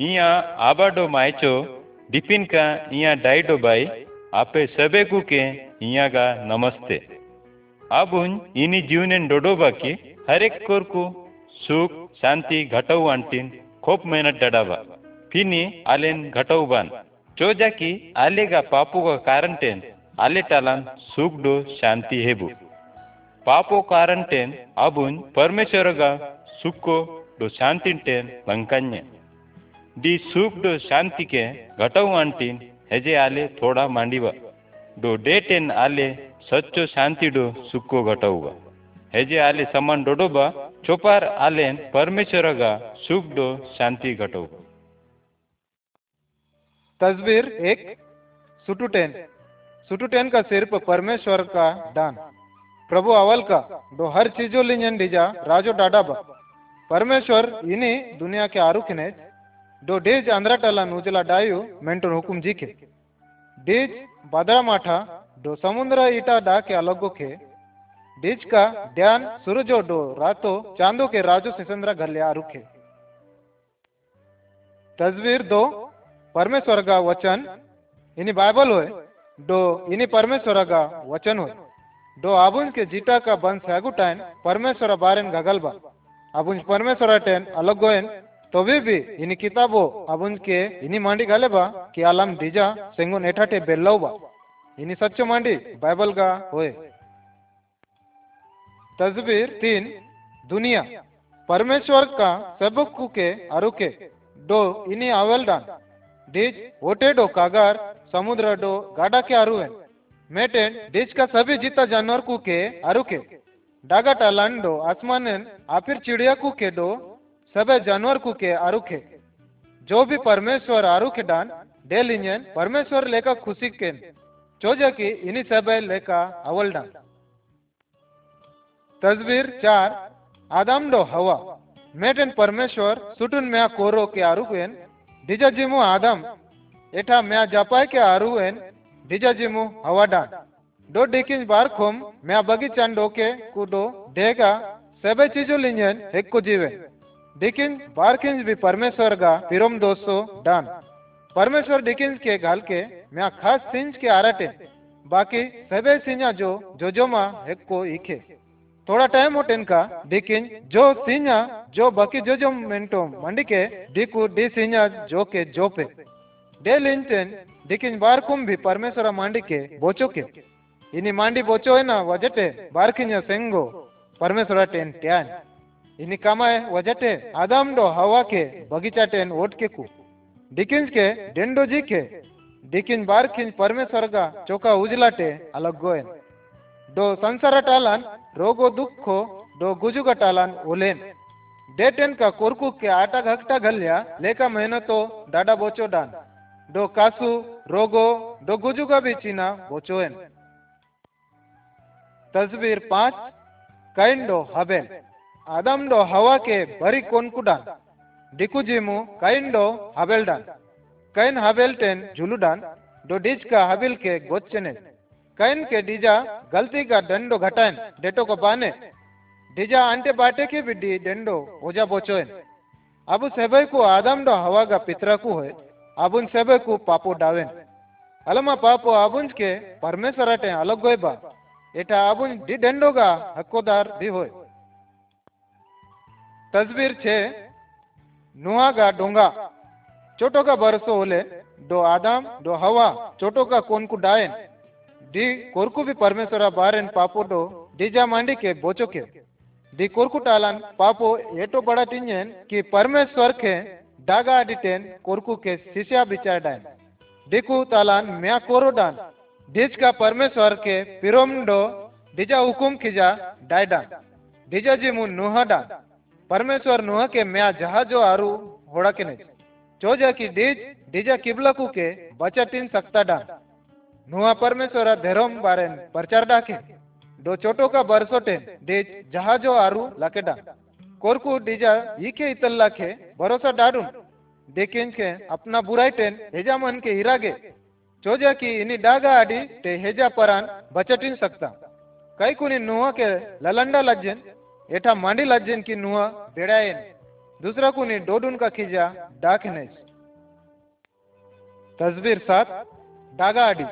इया आबाडो मायचो डिपिन का इया डाइडो बाई, आपे सबेगु के इया का नमस्ते। आबुन इनी जीवनेन हर एक कोरकु सुख, शांति घटव अंटीन खूब मेहनत डडावा। फिनी आलेन घटव बान। चोजा की आलेगा पापू का कारण टेन, आले टालान सुख डो शांति हेबू। पापो कारण टेन अबुन परमेश्वर का सुखो डो शांति टेन, लंकान्य। डो शांति के घटव अंटीन हेजे आले थोड़ा मांडीवा। डो डे टेन आले सच्चो शांति डो सुखो घटवगा हेजे आले समान डोडोबा, चोपार आलेन परमेश्वर का सुख डो शांति घटवगा तस्वीर एक, सुटुटेन। सुटुटेन का सिर्फ़ परमेश्वर का दान। प्रभु अवल का, दो हर चीज़ों लिंजन डीजा, राजो डाडा बा परमेश्वर इन्हीं दुनिया के आरुखने दो डेज़ अंद्रा टला नूजला डायु मेंटो हुकुम के डेज़ बादरा माठा दो समुद्र ईटा डा के अलगो के। डेज़ का ध्यान सूरजो डो रातो चांदो के राजो सिसंद्रा गल्या रुखे तस्वीर दो परमेश्वर का वचन, इन्हीं बाइबल होए, दो इन्हीं परमेश्वर का वचन होए। दो आबुंज के जीटा का बन सैगुटाइन परमेश्वर बारेन गगलबा। आबुंज परमेश्वर टेन अलग गोयन तो भी इन्हीं किताबो आबुंज के इन्हीं मांडी गलेबा कि आलम डीजा सेंगुन एठाटे बेल्लौबा इन्हीं सच्चो मांडी, बाइबल का होए। तस्वीर तीन, दुनिया। परमेश्वर का सबकु के अरुके दो इन्हीं आवेलडान डीज ओटे डो कागार, समुद्र डो गाडा के अरुएन। मेटेन देश का सभी जीता जानवर कुके के आरु के डागाटा लांडो आसमानन, आफिर चिड़िया को के दो सबे जानवर को के आरु के जो भी परमेश्वर आरु के डान डेल इंजन परमेश्वर लेका खुशी के चोजा की इन्हीं सब लेका अवल डान तस्वीर चार आदम डो हवा मेटेन परमेश्वर सुटुन म्या कोरो के आरु केन डिजा जिमु आदम एठा म्या जापाय के आरु एन ದಿಜಜಿಮು ಹವಾಡಾನ್ डो डेकिन बार खोम मैं बगीचान डोके कुडो देगा सबे चीजों लिंजन एक को जीवे डिकिन किंज भी परमेश्वर का पिरोम दोस्तों डान। परमेश्वर डिकिंस के घाल के मैं खास सिंज के आरटे बाकी सबे सिंजा जो जो जो मा एक को इखे थोड़ा टाइम होटेन का डिकिन जो सिंजा, जो बाकी जो जो मिनटो मंडी के डिकू डी सिंजा जो के जो पे डे लिंटन दिकिन बार कुम भी परमेश्वर मांडी के बोचो के इनी मांडी बोचो है ना, वजटे बार किन्या सेंगो, परमेश्वर टेन ट्यान इनी कमाए वजटे आदम डो हवा के बगीचा टेन ओट के कु। डिकिंस के, डेंडो जी के, डिकिन बार किन परमेश्वर का चौका उजलाटे अलग गोयन दो संसार टालन, रोगो दुखो दो गुजुगा टालन ओलेन। डेटेन का कोरकू के आटा घकटा घलिया, लेका मेहनतो डाडा बोचो डान। do kasu rogo do gujuga bichina bochoen तस्वीर पाँच कैन डो हबेल आदम адамдо хаваке бари конкудан дику जिमु काइंडो हाबेलडान काइन हाबेल टेन झुलु झुलुडान दो डिज का हाबिल के गोचने काइन के डिजा गलती का डंडो घटाएन डेटो को पाने डिजा आंटे बाटे के बिडी डंडो ओजा बोचोएन अब सेबे को आदम डो हवा का पितरा को है अबुन सेबे को पापो डावेन अलमा पापो अबुंज के परमेश्वर अटे अलग गोए बा एटा अबुंज डिडेंडो का हक्कोदार भी होए तस्वीर छे। नुहा गा डोंगा। छोटो का बरसो ओले दो आदम, दो हवा छोटो का कोन को डायन। दी कोरकु भी परमेश्वर बारेन पापो डो डीजा मांडी के बोचो के। दी कोरकु टालन पापो एटो बड़ा टिंजन कि परमेश्वर के daga aditen korku के शिष्या बिचारडान देखु तालान म्या कोरोडान डिज का परमेश्वर के पिरोमडो डिजा हुकुम खिजा डायडान डिजा जी मुन नुह के म्या जहाजो आरु होड़ा के ने चोजा की डिज, डिजा किबलकु के बचटिन सकता डान नुआ परमेश्वर धेरोम बारेन प्रचार डाके दो चोटो का बरसोटे डिज जहाजो आरु लाकेडान कोरकू डीजा ईके इतल्ला के भरोसा डाडून। देखें के अपना बुराई टेन हेजा मन के हिरागे। चोजा की इनी डागा आडी ते हेजा परान बचटिन सकता कई कुनी नुआ के ललंडा लज्जन एठा मांडी लज्जन की नुआ बेड़ाएन। दूसरा कुनी डोडून का खिजा डाक नेस तस्वीर सात डागा आडी।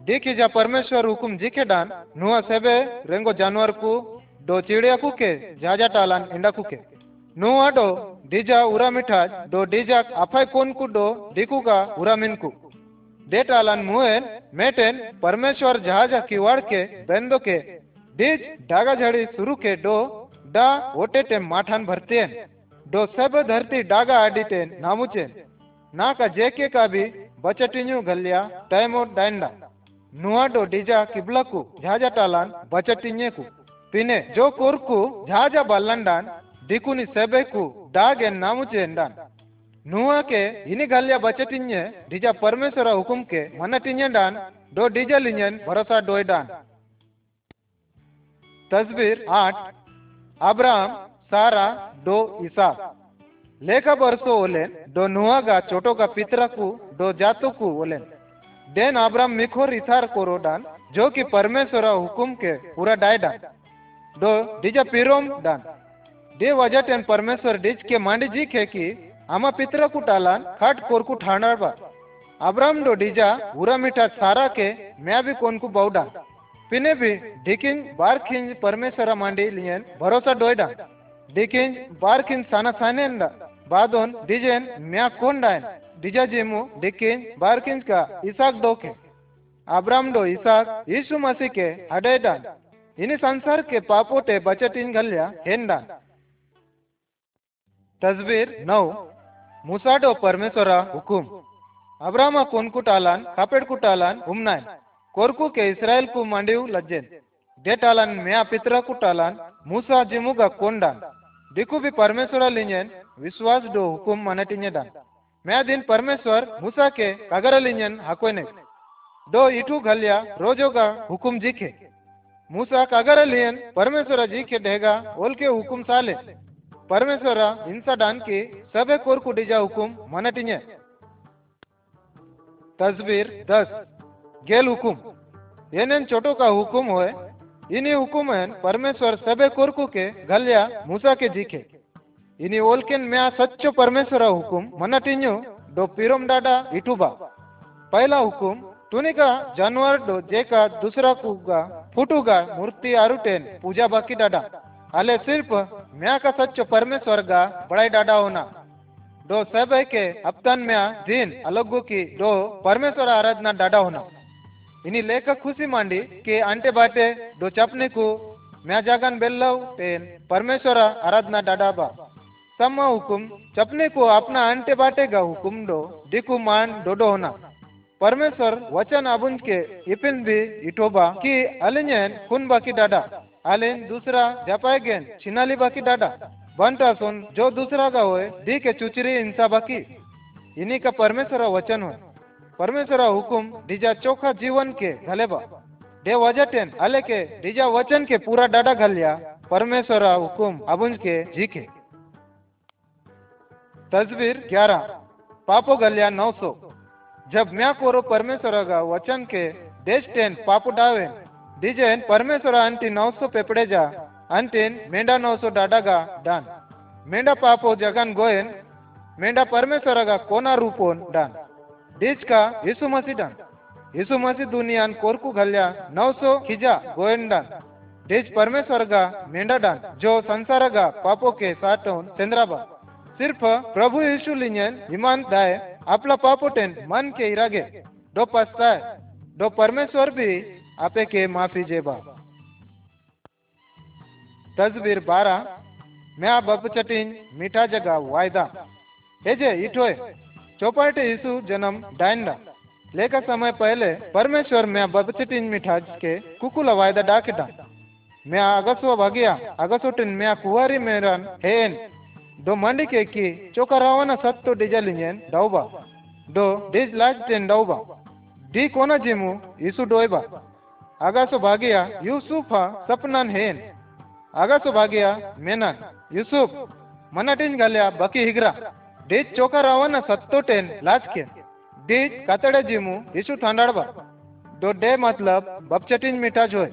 देखी जा परमेश्वर हुकुम जिखे डान, नुआ सेबे रेंगो जानवर को दो चिड़िया कुके जाजा टालान इंडा कुके नुआ डो डीजा उरा मिठाज दो डीजा अफाय कोन को, डो दिकुगा उरा मिनकु डेटालन मुएन, मेटेन, परमेश्वर जहाजा किवाड़ के, बेंदो के, डीज डागा झड़ी शुरू के डो डा ओटे टे माठान भरते डो सब धरती डागा आडीतेन नामुचेन। ना का जेके का भी बचटिन्यू गलिया टाइमो डाइंडा नुआडो डीजा किबलकु झाजा टालान बचटिन्ये को पिने जो कोरकु झाजा बल्लंडान दिकुनी सेबेकु डागे नामुचेन डान नुआ के इनी गलिया बचटिन्ये डीजा परमेश्वर हुकुम के मनटिन्ये डान दो डीजा लिन्यन भरोसा डोय डान तस्वीर आठ अब्राहम, सारा, दो ईसा। लेखा बरसो ओलेन, दो नुआगा चोटोगा पितरकु दो जातुकु ओलेन। देन अब्राहम मिखोर, इथार कोरो डान जो कि परमेश्वर हुकुम के पूरा डाय डान। दो डीजा पिरोम डान। दे वजह टेन परमेश्वर डीज के मांडी जी के की, आमा पितरा कुटालान खट कोरकु ठाणार बा। अब्राहम डो डीजा उरा मिठा सारा के मैं भी कोन को बौडा पिने भी डिकिन बार खिंज परमेश्वर मांडी लियन भरोसा डोयडा। डिकिन बार खिंज साना सानेन बादोन डिजेन म्या कोन डायन डिजा जेमु डिकिन बार खिंज का इसाक डोके। अब्राहम डो इसाक, यीशु मसीह के हडेडा। इनी संसार के पापों ते बचटिन गल्या हेंडा। तस्वीर नौ। मुसाडो परमेश्वरा हुकुम। अब्राहम कोनकुटालान कापेडकुटालान उमनाय कोरकू के इस्राएल को मांडिव लज्जेन डेटालान म्या पितरा कुटालान मूसा जिमुगा कोंडान दिकु भी परमेश्वरा लिंजन विश्वास डो हुकुम मनटिन्ये डान मैं दिन परमेश्वर मूसा के कगर लिंजन हकोने दो इटू घलिया रोजोगा हुकुम जीखे मूसा कगर लियन परमेश्वर जी के ढेगा ओल के हुकुम साले परमेश्वर इंसा डान के सबे कोरकु डीजा हुकुम मनटिन्ये तस्वीर दस गेल हुकुम। येनेन छोटो का हुकुम होए इनी हुकुम है परमेश्वर सबे कोरकु के गलिया मूसा के जीखे। इनी ओलकेन म्या सच्चो परमेश्वर हुकुम मनटिन्यु दो पिरोम डाडा इटुबा पहला हुकुम तुनिका जानवर दो जेका दूसरा कुगा फुटुगा मूर्ति आरुटेन पूजा बाकी डाडा। अले सिर्फ़ म्या का सच्चो परमेश्वर का बड़ाई डाडा होना। दो सब के हफ्तन में दिन अलगो की दो परमेश्वर आराधना डाडा होना। इनी लेख खुशी मांडी के अंटे बाटे दो चपने को मैं जागन बेल्लव तेन परमेश्वर आराधना डाडा बा। सम हुकुम चपने को अपना अंटे बाटे का हुकुम दो दिकु मान डोडो होना। परमेश्वर वचन अबुंज के इपिन भी इटोबा की अलिन्यन कुन बाकी डाडा? अलिन दूसरा जपाए गेन छिनाली बाकी डाडा? बंटा सुन, जो दूसरा का होए, दी के चुचरी इंसा बाकी। इन्हीं का परमेश्वर वचन हो परमेश्वर हुकुम, डीजा चोखा जीवन के घलेबा। डे वजटेन अले के डीजा वचन के पूरा डाडा घलिया परमेश्वर हुकुम अबुंज के जी के तस्वीर ग्यारह, पापो गलिया नौ सौ जब मैं कोरो परमेश्वर का वचन के देश टेन पापो डावे डीजे परमेश्वर अंटी नौ सौ पेपड़े जा अंतिन मेंढा नौ सौ डाडागा डान। मेंढा पापो जगन गोयन मेंढा परमेश्वर का कोना रूपोन डान। डीज का यीशु डान। यीशु मसीह दुनियान कोरकू घल्या नौ सौ खिजा गोयन डान। परमेश्वर का मेंढा डान, जो संसार का पापो के साटोन चंद्राबा सिर्फ़ प्रभु यीशु लिंजन दाय आपला पापोटेन मन के इरागे। दो पछताए दो परमेश्वर भी आपे के माफ़ी जेबा। तस्वीर बारह मैं बपचटिन मीठा जगह वायदा। हेजे इठोए। चौपाटे यीशु जन्म डायंडा लेका समय पहले परमेश्वर मैं बपचटिन मीठा के कुकुला वायदा डाकेटा मैं अगसो भागिया अगसोटिन मैं कुवारी मेरन हेन दो मंडी के की चोका रावना सत्तो डिजलिंगेन डाउबा। दो डिज लाज टेन डाउबा। डी कोना जिमु यीशु डोयबा। अगसो भागिया, यूसुफा सपनान हेन अगसो भागिया, मेनन, यूसुफ। मनटिन गल्या बकी हिग्रा। डीज चोका रावना सत्तो टेन लाज के डीज कतड़े जिमु यीशु थांडाड़बा दो डे मतलब बपचटिन मीठा जोय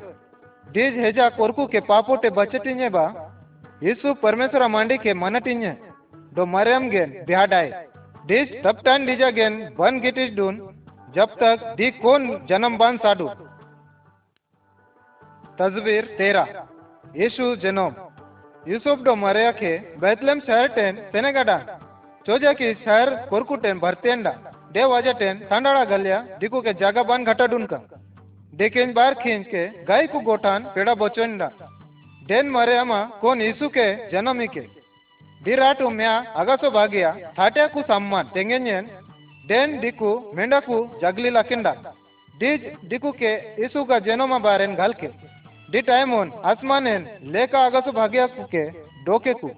डीज हेजा कोरकू के पापोटे बचटिने बा यीशु परमेश्वर मांडी के मनटिन्य दो मरियम गेन बिहाडाय डिज तब टाइम डिजा गेन बन गिटिस डून जब तक दी कौन जन्म बान साडू तस्वीर तेरा यीशु जनोम यूसुफ डो मरिया के बैतलम शहर टेन सेनेगाडा चोजा की शहर कोरकुटेन भरतेंडा डे वाजटेन सांडाड़ा गलिया दिकू के जागा बान घटाडून का देखें बार खींच के गाय को गोठान पेड़ा बोचोंडा। डेन मरियामा कोन यीशु के जन्म के दिराटू म्या अगसो भागिया थाट्या को सम्मान तेंगेन डेन दिकू मेंढाकू जगली लकिंडा। डीज दिकू के यीशु का जन्म बारेन घाल के डी टाइमोन आसमानेन लेका अगसो भाग्याकू के डोके को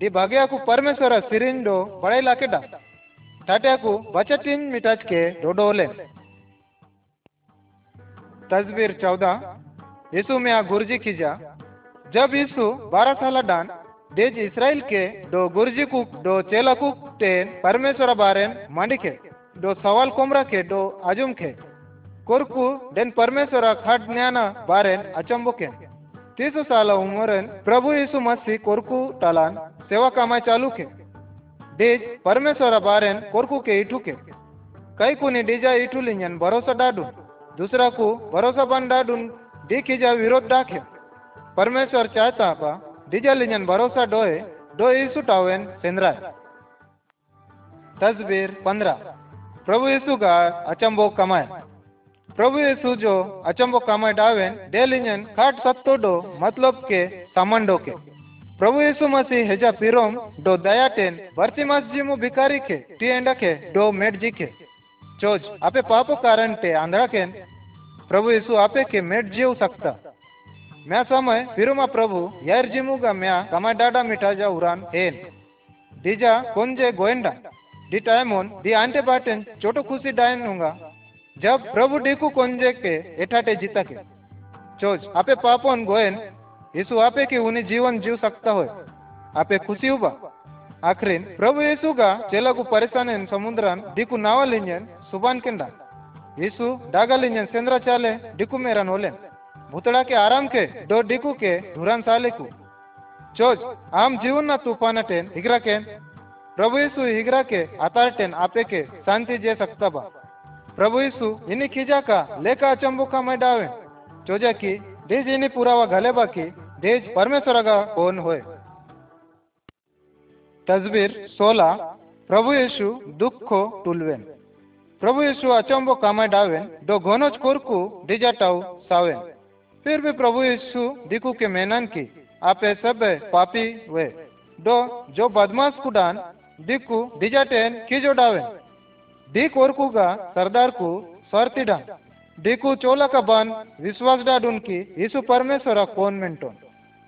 दी भाग्याकू परमेश्वर सिरिन डो बड़ाई लाकेडा थाट्याकू बचटिन मिटाच के डोडोले तस्वीर चौदह यीशु में आ गुरुजी खींचा जब यीशु बारह साल डान डेज़ इसराइल के दो गुरुजी को दो चेला को टेन परमेश्वर बारेन मांडिके दो सवाल कोमरा के दो आजुम के कोरकु डेन परमेश्वर खाट ज्ञाना बारेन अचंबो के तीस साल उमरन प्रभु यीशु मसीह कोरकु टालान सेवा कामाय चालू के। डेज़ परमेश्वर बारेन कोरकु के इठू के। कई कुनी डीजा इठू लिंजन भरोसा डाडू। दूसरा को भरोसा बन डाडून डी खीजा विरोध डाके। परमेश्वर चाहता पा डीजा लिंजन भरोसा डोए डो यीशु सेंद्राय। तस्वीर पंद्रह। प्रभु यीशु का अचंबो कमाए। प्रभु यीशु जो अचंबो कमाए डावेन, डे लिंजन खाट सत्तो डो मतलब के सामंडो के। प्रभु यीशु मसीह हेजा पिरोम, डो दया टेन बर्तिमास जी मु भिकारी के टी एंडा के डो मेट जी के चोज आपे पापो कारण ते आंधळा केन, प्रभु यीशु आपे के मेट जीव सकता। मैं समय फिरुमा प्रभु, यार जिमुगा म्या कमा डाडा मिठा जा उरान हेन। डीजा कोंजे गोएंडा डी टाइमोन डी आंटे बाटेन छोटो खुशी डायन होगा। जब प्रभु डीकू कोंजे के एठाटे जीता के। चोज आपे पापोन गोएन येशु आपे कि उन्हें जीवन जीव सकता हो आपे खुशी हुआ आखिर प्रभु येसु का चेला को परेशान समुद्रान दिकु नावा लिंजन सुबान के केंडा यीशु डागा लिंजन सेंद्रा चाले दिकु मेरा नोले भूतड़ा के आराम के दो दिकु के धुरान साले को चोज आम जीवन न तूफ़ान टेन हिगरा के प्रभु यीशु हिगरा के आतार टेन आपे के शांति जे सकता बा प्रभु यीशु इन्हीं खिजा का लेका अचंबु का मैं डावे चोजा की घले बाकी, देज परमेश्वर का कौन होए तस्वीर सोलह प्रभु यीशु दुखो टुलवेन। प्रभु यीशु अचंबो कामा डावेन, दो घोनोच कोरकू डिजाटाऊ सावेन। फिर भी प्रभु यीशु दिकू के मेनन की, आपे सब पापी वे दो, जो बदमाश कुडान दिकू डिजाटेन की जो डावेन। दी कोरकू का सरदार को स्वार्थी दिकू चोला का बन, विश्वास डाडून की, यीशु परमेश्वर कौन मेंटोन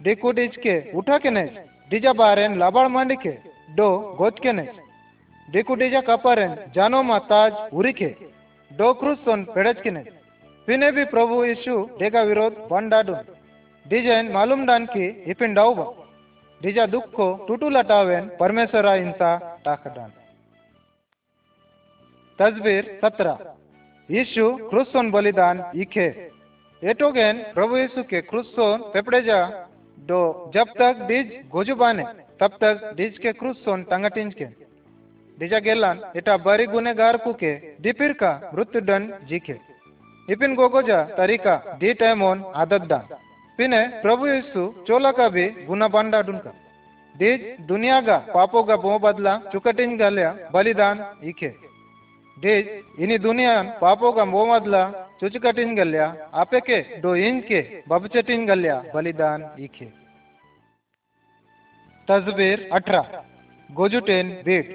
दिकू डिज के, उठा के नहीं डिजा बारेन लाबाड़ मांडी के, डो गोच के नहीं देखो डेजा कपारेन, जानो माताज उरिके डो क्रूसन पेड़च के नहीं पिने भी प्रभु यीशु डेगा विरोध बंडाडू डिज़ाइन मालूम डान की, इपिन डाउबा डिजा दुख को टूटू लटावेन, परमेश्वरा इंसा टाकडान तस्वीर सत्रह। यीशु क्रूसन बलिदान इखे। एटोगेन प्रभु यीशु के क्रूसन पेपड़ेजा डो जब तक डीज गोजुबाने तब तक डीज के क्रूसन टंगटिंज के डिजा गेलान, एटा बारी गुनेगार कुके दीपिर का मृत्यु दंड जीके। इपिन गोगोजा तरीका दी टाइमोन आदत दा पिने प्रभु यीशु चोला का भी गुना बांडा डुनका। दीज दुनिया का पापो का बो बदला चुकटिन गलिया बलिदान इके दीज इनी दुनिया पापो का बो बदला चुचकटिन गलिया, आपे के दो इन के बबचटिन गल्या, बलिदान इके तस्वीर अठारह गोजुटेन बीट।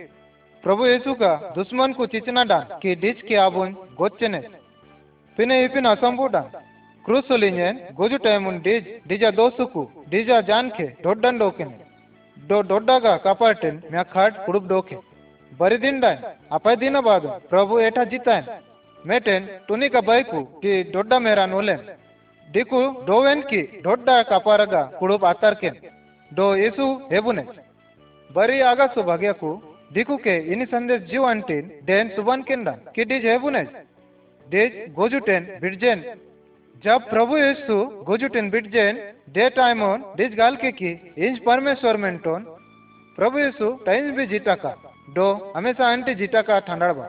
प्रभु यीशु का दुश्मन को चिचना डान, कि डिच के आबुन गोचने पिने इपिन असंबु डान। क्रूसुलिंजन गोजु टाइमुन डिज, डिजा दोसुकु, डिजा जान के डोड्डन डोकेने। डो डोड्डागा कापाटेन म्या खाट डोके। बरी दिन डान अपय दिन बाद प्रभु एठा जितान मेटेन टुनी का बाइकु कि डोड्डा मेरा नोलेन। दिकु, डोवेन की डोड्डा कापारगा कुड़ुब आतर के डो यीशु हेबुने। बरी आगासु भाग्याकु दिकुके ini sandes jiw antin den suban kenda कि डिज हेबुनेस डिज गोजुटेन बिटजेन जब प्रभु यीशु गोजुटेन बिटजेन डे टाइम ऑन डिज गाल के की इंज परमेश्वर मेंटोन। प्रभु यीशु टाइम भी जीता का डो, हमेशा अंटी जीटा का ठंडाड़बा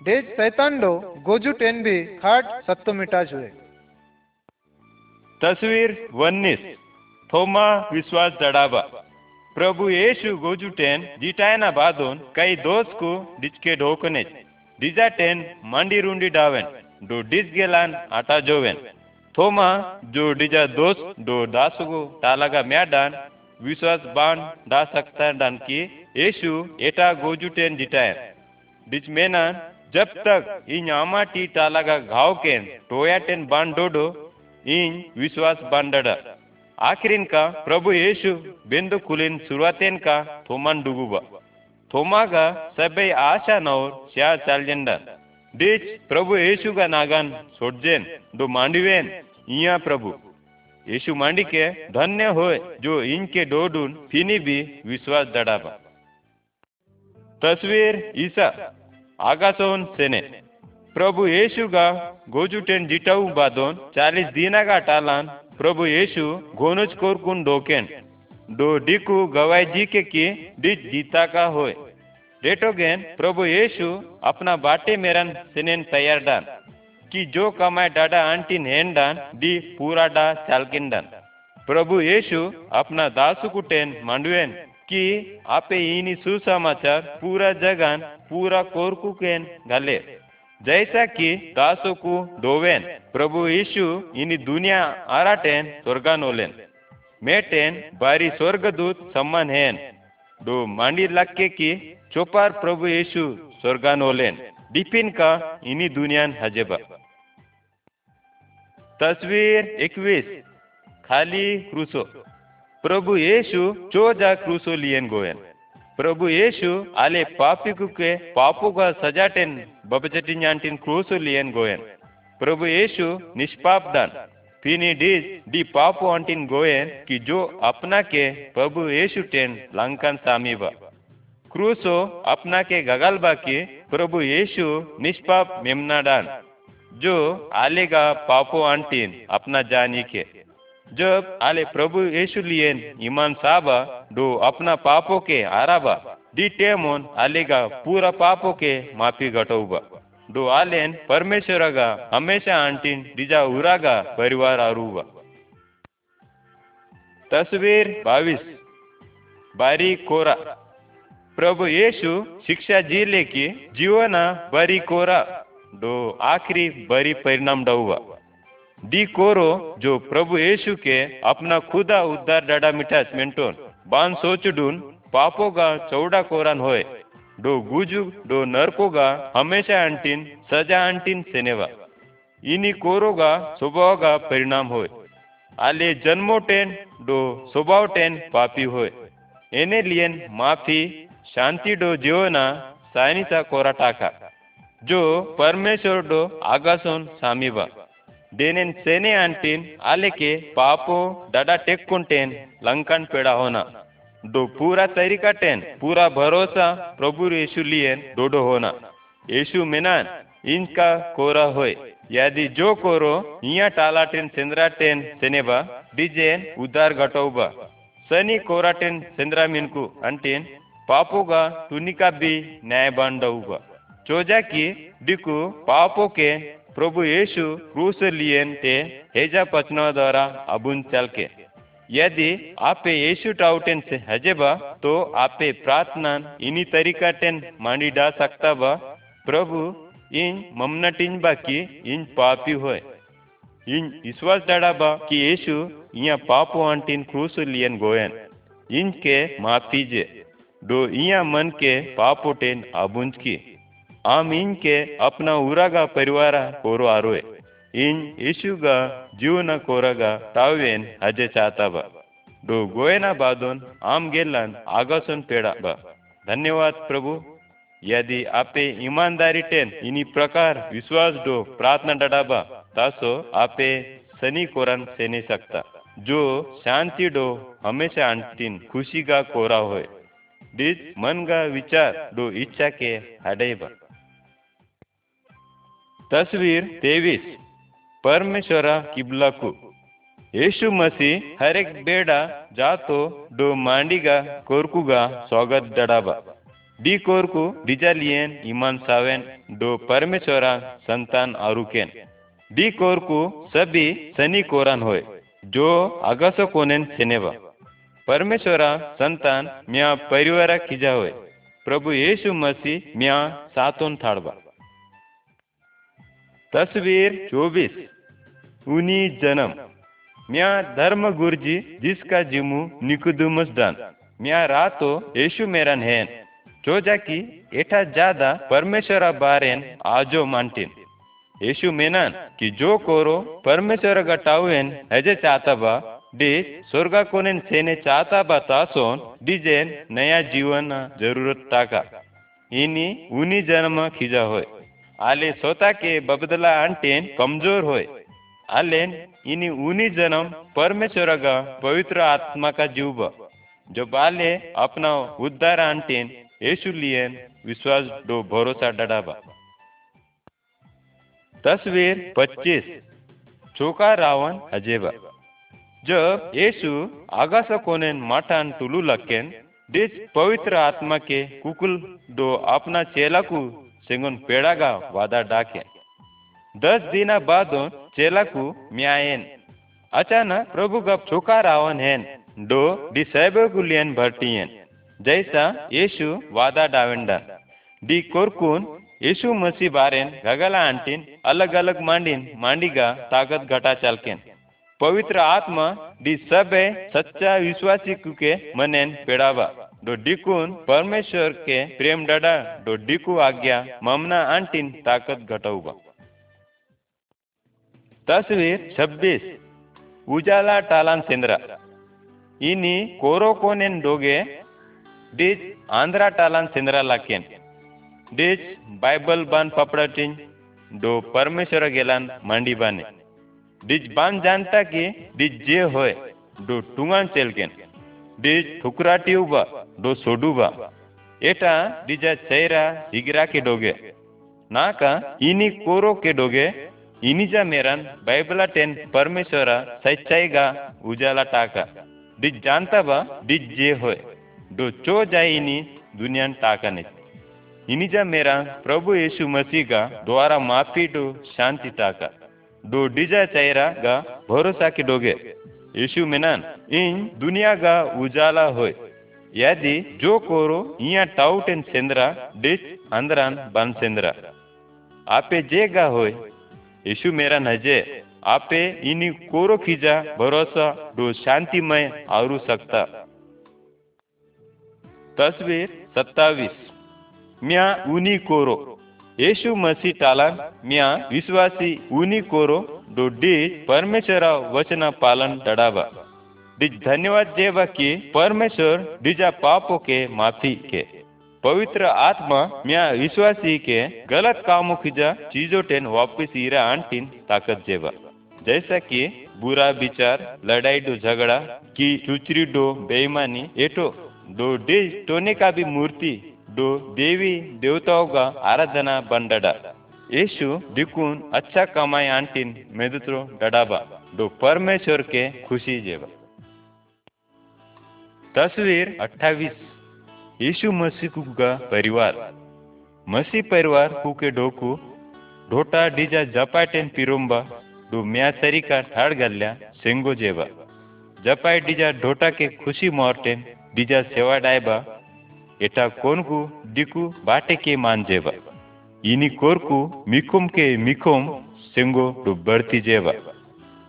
डेज़ सैतान डो, गोजू टेन भी खाट सत्तो मिटा जुए। तस्वीर वन्नीस, थोमा विश्वास दड़ाबा। प्रभु येशु गोजुटेन जिटायना बादोन, कई दोस्त को डिचके ढोकने। डिजा टेन, मंडी रुंडी डावेन, डो डिस गेलान, आटा जोवेन। थोमा, जो डिजा दोस्त, डो दासुगो टालागा म्याडान विश्वास बाण डा सकता डान की येशु एटा गोजुटेन जिटायन डिच मेनान जब तक इन आमाटी टालागा घाव केन, टोया टेन बाण डोडो, इन विश्वास बांडड़ा आखिरीन का प्रभु येशु बिंदु कुलिन शुरुआतेन का थोमान डुगुबा थोमागा सबे आशा नौर श्या चालजेंडा डिच प्रभु येशु का नागन सोडजेन, दो मांडीवेन, इया प्रभु। येशु मांडी के धन्य होए जो इनके डोडून फिनी भी विश्वास दड़ाबा। तस्वीर ईसा, आगासोन सेने। प्रभु येशुगा गोजुटेन जिटाऊ बादोन चालीस दिनागा टालान प्रभु येशु गोनुज कोरकुन डोकेन। डो डिकू गवाई जी के की डिच जीता का होए। डेटोगेन प्रभु येशु अपना बाटे मेरन सिनेन तैयार डान। कि जो कमाए डाडा आंटीन हेन डान डी पूरा डा चालकिन डान प्रभु येशु अपना दासु कुटेन मांडवेन कि आपे इनी सुसमाचार, पूरा जगन, पूरा कोरकु केन घाले जैसा कि दासों को दोवेन, प्रभु यीशु इन दुनिया आराटेन स्वर्गानोलेन। मेटेन बारी स्वर्गदूत सम्मान हेन। दो मांडी लक्के की चोपार प्रभु यीशु स्वर्गानोलेन। डिपिन का इनी दुनियान हजेबा। तस्वीर इक्कीस, खाली क्रूसो। प्रभु यीशु चोजा क्रूसो लियन गोयन। प्रभु येशु आले पापिकु के पापु का सजाटेन बबचटी न्यांटिन क्रूसु लियन गोयन। प्रभु येशु निष्पाप दान फिनी डिस डी पापु अंटिन गोयन कि जो अपना के प्रभु येशु टेन लंकन सामीबा। क्रूसो अपना के गगलबा के प्रभु येशु निष्पाप मेमना दान जो आलेगा पापो अंटिन अपना जानी के जब आले प्रभु यीशु लियन ईमान साबा दो अपना पापों के आराबा डी टेमोन आलेगा पूरा पापों के माफ़ी घटोबा दो आलेन परमेश्वरगा हमेशा आंटीन डिजा उरागा परिवार आरूबा तस्वीर बावीस बारी कोरा प्रभु यीशु शिक्षा जी लेकी जीवना बरी कोरा दो आखिरी बरी परिणाम डहुआ दी कोरो जो प्रभु यीशु के अपना खुदा उद्धार डाडा मिठास मेंटोन, बान सोचडून पापोगा चौड़ा कोरान होए। डो गुजु, डो नरकोगा हमेशा अंटीन सजा अंटीन सेनेवा। इनी कोरोगा स्वभावगा परिणाम होय आले जन्मो टेन डो स्वभाव टेन पापी होय एने लियन माफ़ी शांति डो जीवना सायनीचा कोरा टाका. जो परमेश्वर डो आगासोन सामीबा देनेन सेने आंटीन आले के पापो डडा टेक्कुंटेन लंकन पेड़ा होना. दो पूरा तरीका टेन, पूरा भरोसा प्रभु यीशु लियन डोडो होना. यीशु मेनान, इनका कोरा होय. यदि जो कोरो, इया टालाटेन सेंद्राटेन सेनेबा डिजेन उदार घटौबा सनी कोराटेन सेंद्रा मिनको अंटीन पापोगा भी न्याय बांडौबा चोजा की डिकु पापो के प्रभु यीशु क्रूस लियन ते हेजा पचना द्वारा अबुन चल के यदि आपे यीशु टाउटेन से हजेबा तो आपे प्रार्थना इनी तरीका टेन मांडी डा सकता बा प्रभु, इन ममनटिन बा की इन पापी होय इन विश्वास डाड़ा बा कि यीशु इया पापो अंटिन क्रूस लियन गोयन। इनके माफ़ी जे। दो इया मन के पापो टेन अबुंज की आम इनके अपना उरागा परिवार कोरो आरोए। इन यीशुगा जीवन कोरगा तावेन हजे चाहता बा दो गोयना बादोन आम गेलन आगासन पेड़ा बा धन्यवाद प्रभु। यदि आपे ईमानदारी टेन इनी प्रकार विश्वास डो प्रार्थना डडाबा, तासो आपे सनी कोरन सेने सकता। जो शांति डो हमेशा अंतिन खुशी का कोरा होए। डिज मन का विचार डो इच्छा के हडेबा तस्वीर तेवीस परमेश्वरा किबलाकू यीशु मसीह हर एक बेड़ा जातो डो मांडीगा कोरकुगा स्वागत डडाबा डी कोरकू डिजालियन ईमान सावेन डो परमेश्वरा संतान आरुकेन डी कोरकू सभी सनी कोरान होय जो आगासो कोनेन सेनेवा परमेश्वरा, संतान, म्या परिवारा खिजा होय. प्रभु यीशु मसीह म्या सातोन थाड़बा तस्वीर चौबीस उनी जन्म. म्या धर्म गुरुजी जिसका जिमू निकुदुमस दान. म्या रातो यीशु मेरन हैन. जो जाकी एठा ज़्यादा परमेश्वरा बारेन आजो मांटिन. यीशु मेनन कि जो कोरो परमेश्वर गटावेन हजे चाहता बा डी स्वर्गा कोनेन सेने चाहता बा तासोन डिजेन नया जीवन जरूरत टाका. इनी उनी जन्म खिजा होय. आले स्वतः के बबदला अंटेन कमजोर होय. आलेन इनी उनी जन्म परमेश्वर का पवित्र आत्मा का जीव जो बाले अपना उद्धार अंटेन येशु लियन विश्वास दो भरोसा डडाबा तस्वीर 25 चोका रावण अजेबा. जब यीशु आगास कोनेन माठान टुलू लकेन डिस पवित्र आत्मा के कुकुल दो अपना चेला को सेंगुन पेड़ागा वादा डाके। दस दिना बाद चेला को म्यायन। अचानक प्रभु का चोका रावण हैन डो डी सैबकुलियन भरटियन जैसा यीशु वादा डावेंडा। डी कोरकुन यीशु मसीह बारेन गगला आंटीन अलग अलग मांडीन मांडीगा ताकत घटा चालकेन। पवित्र आत्मा डी सब सच्चा विश्वासी के मनेन पेड़ावा डो डिकून परमेश्वर के प्रेम डडा डो डिकू आज्ञा ममना आंटीन ताकत घटाऊबा तस्वीर 26 उजाला टालान सेंद्रा इनी कोरो कोनेन डोगे डिज आंध्रा टालान सेंद्रा लाकेन डिज बायबल बान पपड़ाटिन डो डिज बान जानता कि डिज जे होय डो टुंगान चेलकेन डिज ठुकराटी उबा डो सोडुबा एटा डिजा चेहरा हिगरा के डोगे। नाका इनी कोरो के डोगे। इनिजा मेरन बाइबला टेन परमेश्वरा सच्चाईगा उजाला टाका। डिज जानता बा डिज जे होय डो चो जाय इनी दुनियान टाकाने इनिजा मेरा प्रभु यीशु मसीह का द्वारा माफ़ी डो शांति टाका। डो डिजा चेहरा गा भरोसा के डोगे यीशु मेनन इन दुनिया गा उजाला होय यदि जो कोरो इया टाउटेन सेंद्रा डिच अंदरान बन सेंद्रा आपे जे गा होय यीशु मेरा नजे आपे इनी कोरो खीजा भरोसा डो शांतिमय आवरू सकता तस्वीर सत्तावीस म्या उनी कोरो यीशु मसीह टालान, म्या विश्वासी उनी कोरो परमेश्वरा वचना पालन डडाबा डिज धन्यवाद देवा की परमेश्वर डिजा पापों के माफ़ी के। पवित्र आत्मा म्या विश्वासी के गलत कामों खिजा चीज़ों टेन वापिस ईरा आंटीन ताकत जेवा। जैसा कि बुरा विचार, लड़ाई डो झगड़ा, की चुचरी डो बेईमानी, एटो डो डिज टोने का भी मूर्ति डो देवी देवताओं का आराधना बंडडा यीशु दिकुन अच्छा कमाई आंटीन मेदुत्रो डडाबा डो परमेश्वर के खुशी जेवा तस्वीर 28 यीशु मसीह का परिवार मसीह परिवार कुके डोकू ढोटा डिजा जपाटेन पिरुंबा डो म्या तरीका ठाड़ गल्ल्या सेंगो जेवा जपाय डिजा ढोटा के खुशी मोरटेन डिजा सेवा डायबा एटा कोनकू डिकू बाटे के मान जेवा इनी कोरकू मिकुम के मिकुम सेंगो डो बढ़ती जेवा।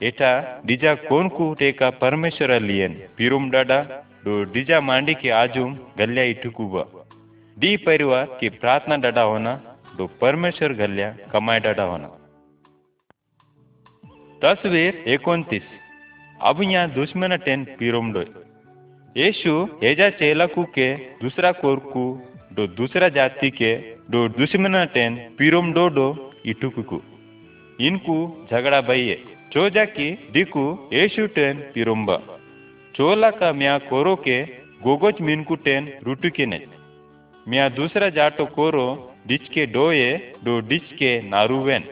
एटा डिजा कोनकू टेका परमेश्वर लियन। पिरुम डाडा डो डिजा मांडी के आजुम गल्या इटुकुबा डी परिवार की प्रार्थना डडा होना, डो परमेश्वर गल्या कमाई डडा होना। तस्वीर एकोणतीस अब यहाँ दुश्मन टेन पिरोमडोय यीशु हेजा चेलाकू के दूसरा कोरकू, डो दूसरा जाति के, डो दुश्मन टेन पिरोमडो डो इटुकुकू। इनको झगड़ा भइये चोजा की दिकू यीशु टेन पिरोम्बा। चोला का म्या कोरो के गोगोच मिनकू टेन रुटू के ने म्या दूसरा जाटो कोरो डिच के डोये, डो डिच के नारुवेन।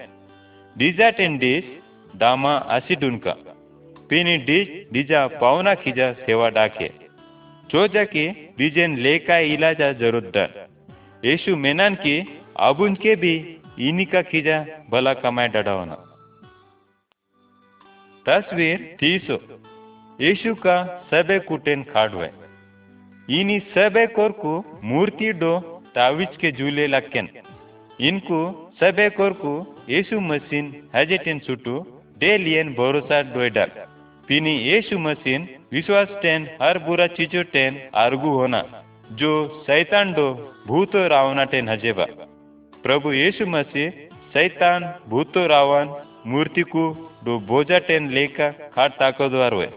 डिजा टेन डिच डामा आसिडुनका पिनी डिच डिजा पावना खिजा सेवा डाके। चोजा की डिजेन लेका इलाजा ज़रूरत यीशु मेनान की अबुन के भी इन्हीं का खींचा भला कमाए डढ़ावना। तस्वीर तीसो। यीशु का सबे कुटेन खाड़वे। इनी सबे कोरकु मूर्ति डो ताविज के झूले लक्केन। इनको सबे कोरकु यीशु मसीन हजेटेन सुटू, डेलियन भरोसा डोएडा पिनी यीशु मसीन विश्वास टेन हर बुरा चीजो टेन आरगू होना जो शैतान डो भूत रावना टेन हजेबा। प्रभु यीशु मसीह शैतान भूतो रावण मूर्ति को डो बोझा टेन लेका खाट ताकतवार हुए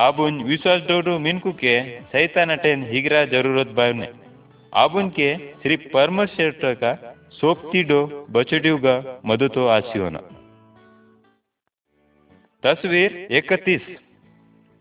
अब उन विश्वास डोडो मिनकु के शैतान टेन हिगरा जरूरत बायने। अब उनके श्री परमेश्वर का सोपती डो बचड़ियोगा मदतो आसी होना तस्वीर इकतीस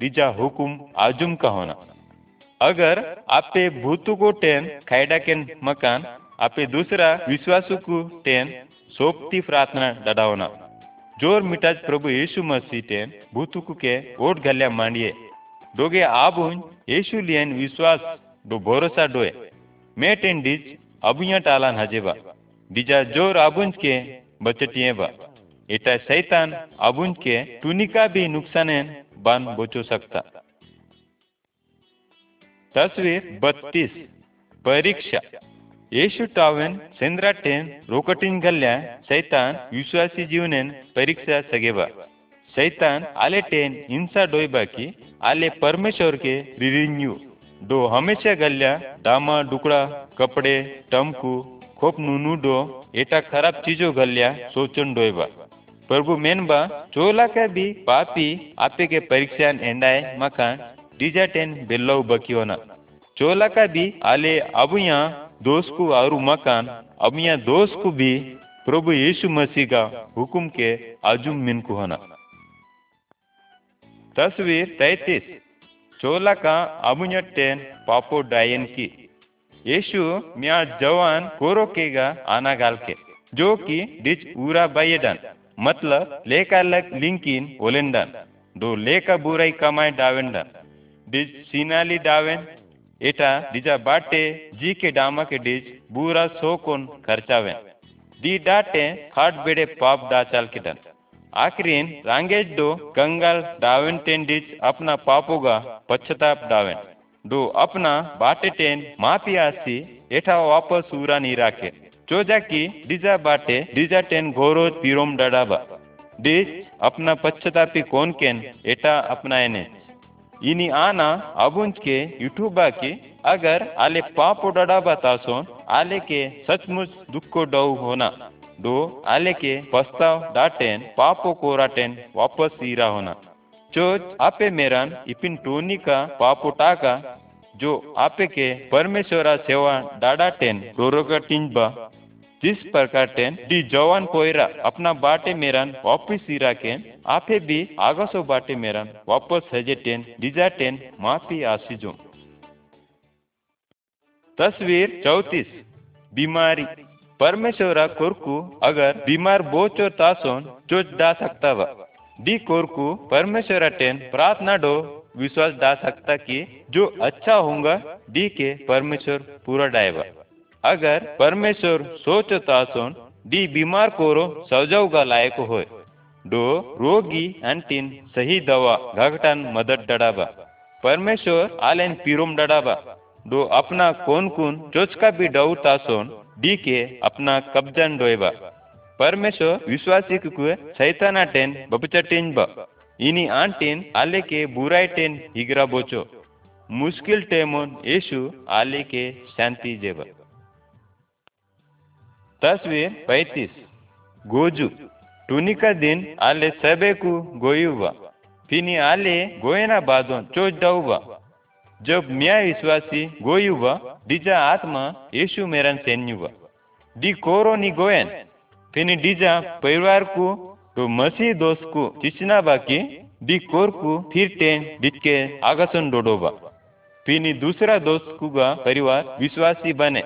हुकुम आजुम का होना अगर आपे भूतुकु टेन, खायडा के मकान, आपे दूसरा विश्वासु को टेन, सोपती प्रार्थना डडावना ज़ोर मिटाज प्रभु यीशु मसीह टेन भूतुकु के ओट गल्या मांडिये। दोगे आबुन, यीशु लियन विश्वास डो भरोसा डोए। मैं टेन डिज अबुया टालान हजेबा। डिजा ज़ोर आबुंज के बचटिए बा एटा शैतान अबुंज के टुनिका भी नुकसान बन बुचू शकता. तस्वीर बत्तीस परीक्षा. येशू टावेन सेंद्राटेन रोकटीन गल्ल्या सैतान विश्वासी जीवनेन परीक्षा सगेबा सैतान आले टेन हिंसा डोयबा की आले परमेश्वर के रिरिन्यू डो हमेशा गल्ल्या डामा डुकड़ा कपड़े टमकू खोप नुनू डो एटा खराब चीजों गल्ल्या सोचन डोईबा पापी आपे के परीक्षा एंडाए मकान डीजा टेन बेल्लो बकियोना। चोला का भी आले अब यहाँ दोस्त को आरु मकान अब यहाँ दोस्त को भी प्रभु यीशु मसीह का हुक्म के आजुम मिन को होना तस्वीर तैतीस। चोला का अब यहाँ टेन पापो डायन की। यीशु मिया जवान कोरो केगा आना गाल के जो कि डिच उरा बायडन मतलब लेका लक लिंकिन ओलेंडन दो लेका बुराई कमाए डावेंडन डिज सीनाली डावेन एटा डिजा बाटे जी के डामा के डिज बुरा सोकोन खर्चावे दी डाटे खाट बेड़े पाप डा चाल के डन आखिरीन रांगेज दो कंगाल डावेन टेन डिज अपना पापोगा पश्चाताप डावेन दो अपना बाटे टेन मापी आसी एठा वापस उरा नहीं राखे चोजा की डिजा बाटे, डिजा टेन घोरो पीरोम डडाबा। डिज अपना पश्चातापी कौन केन, एटा अपना एने। इनी आना अबुंज के यूट्यूबा की, अगर आले पाप डडाबा तासोन, आले के सचमुच दुख को डऊ होना। दो आले के पस्ताव डाटेन, पापो कोराटेन वापस ईरा होना। चोज आपे मेरन इपिन टोनी का पापो टाका, जो आपे के परमेश्वरा सेवा डाडा टेन रोरोगा टिंजबा। जिस प्रकार टेन डी जवान कोयरा अपना बाटे मेरन वापिस सीरा के आपे भी आगसो बाटे मेरन वापस हजे टेन डिजा टेन माफ़ी आसीजो तस्वीर चौतीस, बीमारी। परमेश्वरा कोरकू अगर बीमार बोचो तासोन जो डा सकता वा डी कोरकू परमेश्वरा टेन प्रार्थना डो, विश्वास डा सकता कि जो अच्छा होगा डी के परमेश्वर पूरा डायवा। अगर परमेश्वर सोचता सुन डी बीमार कोरो सजाऊगा लायक होय। डो रोगी अंटिन सही दवा घाघटान मदद डडाबा। परमेश्वर आलेन पीरोम डडाबा। डो अपना कौन कुन चोचका भी डऊ तासोन डी के अपना कब्जन डोएबा। परमेश्वर विश्वासी कुए सैताना टेन बपचटिन बा इनी आंटिन आले के बुराई टेन हिगरा बोचो। मुश्किल टेमोन यीशु आले के शांति जेबा। तस्वीर पैतीस। गोजू टूनी का दिन आले सबे को गोयुवा। फिनी आले गोयना बादों चोच डाउवा जब मिया विश्वासी गोयुवा, डिजा आत्मा यीशु मेरन सेन्युवा। डी कोरो नी गोयन। फिनी डीजा परिवार को तो मसीह दोस्त को चिचना बाकी, डी कोर को फिर टेन डिटके आगसन डोडोबा फिनी दूसरा दोस्त कुगा परिवार विश्वासी बने।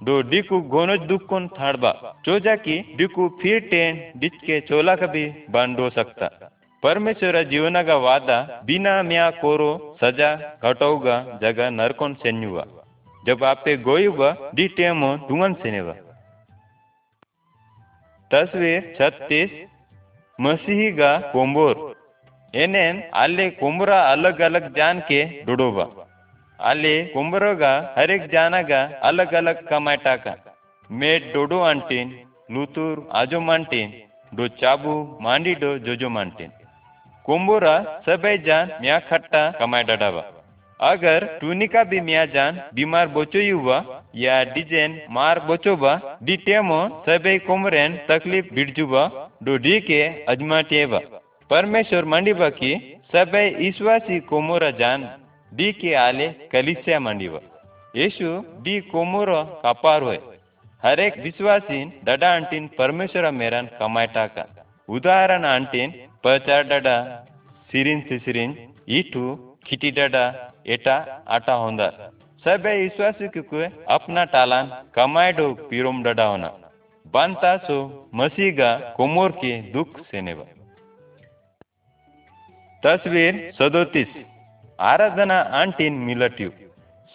दो डिकु गोनज दुक्कोन थाड़बा। चोजा की डिकु फिर टेन डिच के चोला कभी बांधो सकता। परमेश्वर जीवन का वादा, बिना म्या कोरो, सजा, घटोगा जगह नरकोन सेन्युआ जब आपे गोयुगा डी टेमो दुंगन सेनेवा। तस्वीर छत्तीस, मसीही का कोम्बोर। एनेन आले कोम्बरा अलग अलग जान के डुडोबा कोम्बरोगा हर एक जानागा अलग अलग कमाटा का मेट डोडो आंटीन लुतुर आजो मांटीन डो चाबू मांडी डो जोजो मांटीन कोम्बोरा सबे जान म्या खट्टा कमाए डडावा अगर टूनिका भी मिया जान बीमार बोचो हुआ या डिजेन मार बोचोबा डी टेमो सबे कोमरेन तकलीफ़ बिड़जुबा डो डी के अजमाटेबा परमेश्वर मंडीबा की सबे ईश्वासी कोमोरा जान डी के आले कलिसिया मंडीबा यीशु डी कोमोरो कापार होय हर एक विश्वासीन डडा अंटीन परमेश्वर मेरन कमायटा का उदाहरण अंटीन पचार डडा सिरिन सिसिरिन ईटू खिटी डडा एटा आटा होंदा सब विश्वासी को अपना टालान कमाएडो पीरोम डडा होना बनता सो मसीगा कोमोर के दुख सेनेवा तस्वीर सदोतीस आराधना आंटीन मिलट्यू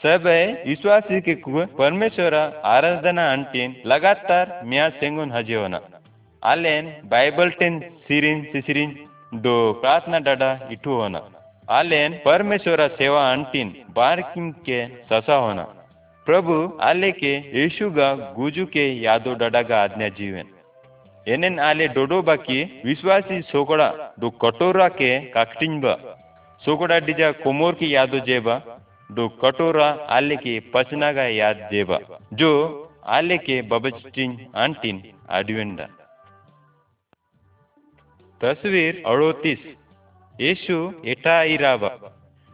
सब विश्वासी के परमेश्वर आराधना आंटीन लगातार म्या सेंगुन हजे होना आलेन बाइबल टेन सिरिन सिसिरिन दो प्रार्थना डडा इटू होना आलेन परमेश्वर सेवा अंटीन बारकिम के ससा होना प्रभु आले के यीशुगा गुजू के यादो डडागा आज्ञा जीवन एनेन आले सोकड़ा कोमोर की यादो जेबा दो कटोरा आले के पचना का याद जेबा जो आले के बबचिन आंटीन आडवेंडा तस्वीर अड़ोतीस यीशु एटा इराबा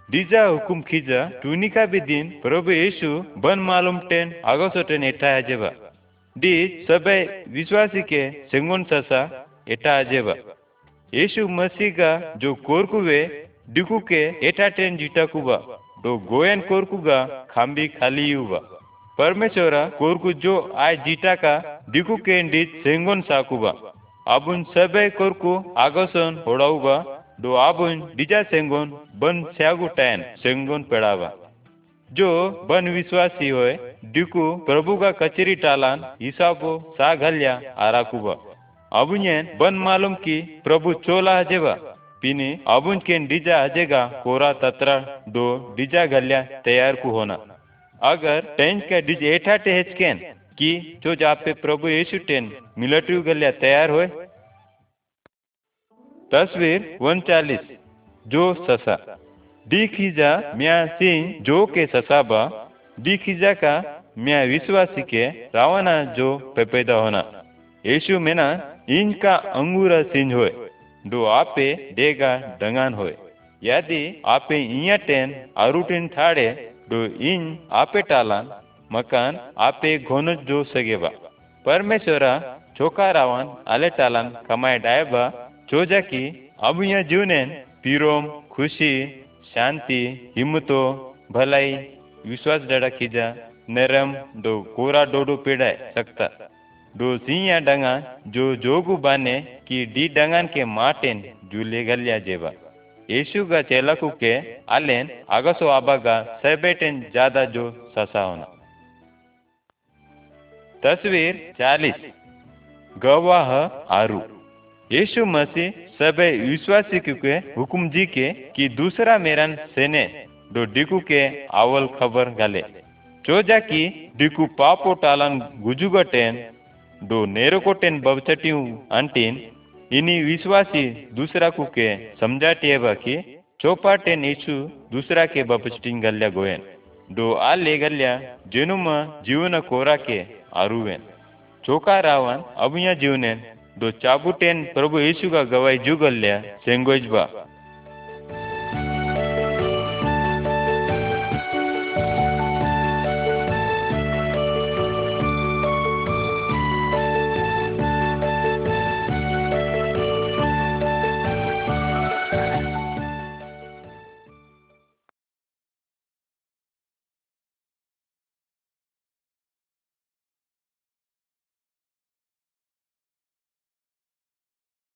डीजा हुकुम खीजा टूनिका भी दिन प्रभु यीशु बन मालूम टेन आगोसो टेन एटा अजेबा डी सबे विश्वासी के सेंगोन ससा एटा अजेबा यीशु मसीह का जो कोरकुवे जीटा कुबा, दो गोयन कोरकुगा खाम्बी खाली युवा। परमेश्वरा कोरकु जो आय जीटा का डिकू के डीज सेंगोन साकुबा अबुन सबे कोरकु आगोसन होड़ाउबा do abun dija sengon ban स्यागु टैन सेंगोन पेड़ावा। जो बन विश्वासी होए डिकु प्रभु का कचरी टालान हिसाबो साघल्या आराकुबा अबुन्यन बन मालूम की प्रभु चोला हजेबा पिनी अबुन केन डिजा हजेगा कोरा तत्रा दो डिजा घल्या तैयार कु होना। अगर टेंच का डिज एठा टेहचकेन की जो जापे प्रभु यीशु टेन मिलिट्री गल्या तैयार होए? तस्वीर उनचालीस, जो ससा। डी खीजा म्या सिंह जो के ससाबा डी खीजा का म्या विश्वासी के रावणा जो पैदा होना। यीशु में ना इनका अंगूरा सिंह होए। दो आपे देगा डंगान होए। यदि आपे इया टेन आरुटिन थाड़े, दो इन आपे टालान, मकान आपे घोन जो सगेबा। परमेश्वरा चोका रावण आले टालान कमाए डायबा, चोजा की अब यह जीवनेन पीरोम, खुशी, शांति, हिम्मतो, भलाई, विश्वास डड़ा कीजा सिंह डंगा, जो जोगु बाने की डी डंगान के माटेन जूले गलिया जेबा के आलेन आगसो आबागा सेबेटेन ज़्यादा जो ससा होना। तस्वीर चालीस। गवाह आरू। यीशु मसीह सब विश्वासी के हुकुम जी के कि दूसरा मेरन सेने दो डिकू के आवल खबर गले। चोजा की डिकू पापो टालन गुजुगटेन दो नेरोकोटेन बबचटियू अंटीन, इनी विश्वासी दूसरा को के समझाटिए बाकी, चौपाटेन यीशु दूसरा के बबचटिंग गल्या गोयन दो आले गल्या जेनुम जीवन कोरा के आरुवेन चोका रावन अब जीवनेन, दो चाबुटेन प्रभु यीशु का गवाई जुगल्या सेंगोजबा